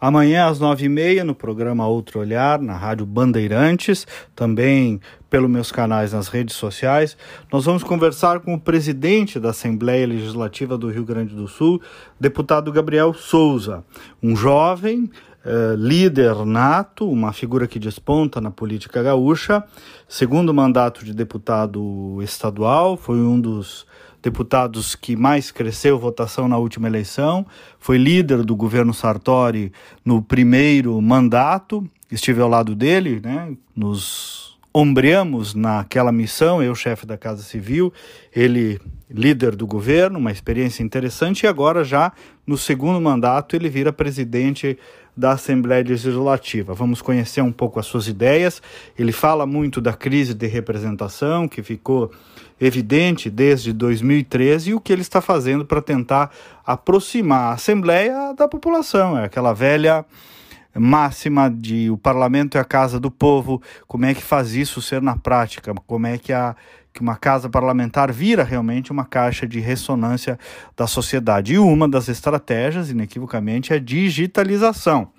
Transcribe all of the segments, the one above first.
Amanhã, às nove e meia, no programa Outro Olhar, na Rádio Bandeirantes, também pelos meus canais nas redes sociais, nós vamos conversar com o presidente da Assembleia Legislativa do Rio Grande do Sul, deputado Gabriel Souza, um jovem eh, líder nato, uma figura que desponta na política gaúcha, segundo mandato de deputado estadual, foi um dos deputados que mais cresceu votação na última eleição, foi líder do governo Sartori no primeiro mandato, estive ao lado dele, né, nos ombreamos naquela missão, eu chefe da Casa Civil, ele líder do governo, uma experiência interessante, e agora já no segundo mandato ele vira presidente da Assembleia Legislativa. Vamos conhecer um pouco as suas ideias. Ele fala muito da crise de representação que ficou evidente desde 2013 e o que ele está fazendo para tentar aproximar a Assembleia da população. É aquela velha máxima de o parlamento é a casa do povo, como é que faz isso ser na prática, como é que, a, que uma casa parlamentar vira realmente uma caixa de ressonância da sociedade. E uma das estratégias, inequivocamente, é a digitalização.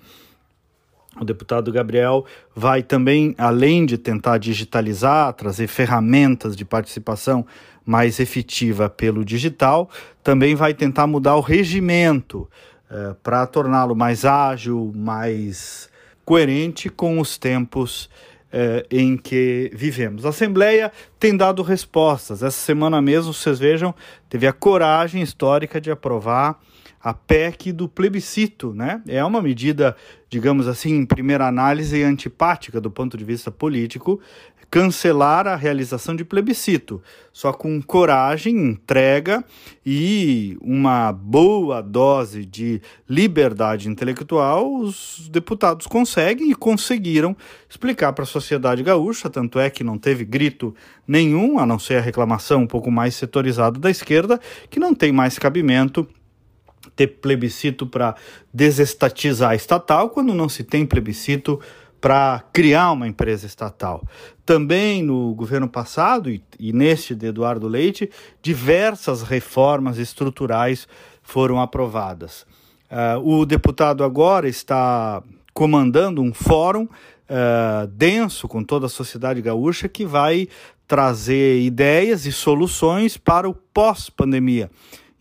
O deputado Gabriel vai também, além de tentar digitalizar, trazer ferramentas de participação mais efetiva pelo digital, também vai tentar mudar o regimento eh, para torná-lo mais ágil, mais coerente com os tempos eh, em que vivemos. A Assembleia tem dado respostas. Essa semana mesmo, vocês vejam, teve a coragem histórica de aprovar a PEC do plebiscito, né? É uma medida, digamos assim, em primeira análise antipática do ponto de vista político, cancelar a realização de plebiscito. Só com coragem, entrega e uma boa dose de liberdade intelectual, os deputados conseguem e conseguiram explicar para a sociedade gaúcha, tanto é que não teve grito nenhum, a não ser a reclamação um pouco mais setorizada da esquerda, que não tem mais cabimento ter plebiscito para desestatizar a estatal, quando não se tem plebiscito para criar uma empresa estatal. Também no governo passado e, e neste de Eduardo Leite, diversas reformas estruturais foram aprovadas. Uh, o deputado agora está comandando um fórum uh, denso com toda a sociedade gaúcha que vai trazer ideias e soluções para o pós-pandemia.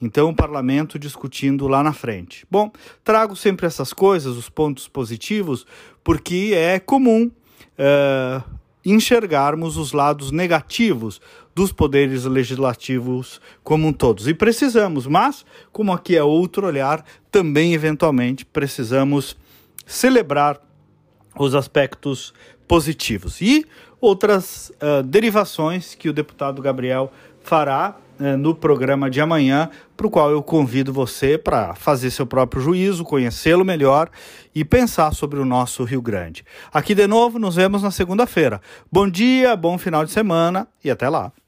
Então, o parlamento discutindo lá na frente. Bom, trago sempre essas coisas, os pontos positivos, porque é comum uh, enxergarmos os lados negativos dos poderes legislativos como um todos. E precisamos, mas, como aqui é outro olhar, também eventualmente precisamos celebrar os aspectos positivos. E outras uh, derivações que o deputado Gabriel fará no programa de amanhã, para o qual eu convido você para fazer seu próprio juízo, conhecê-lo melhor e pensar sobre o nosso Rio Grande. Aqui de novo, nos vemos na segunda-feira. Bom dia, bom final de semana e até lá.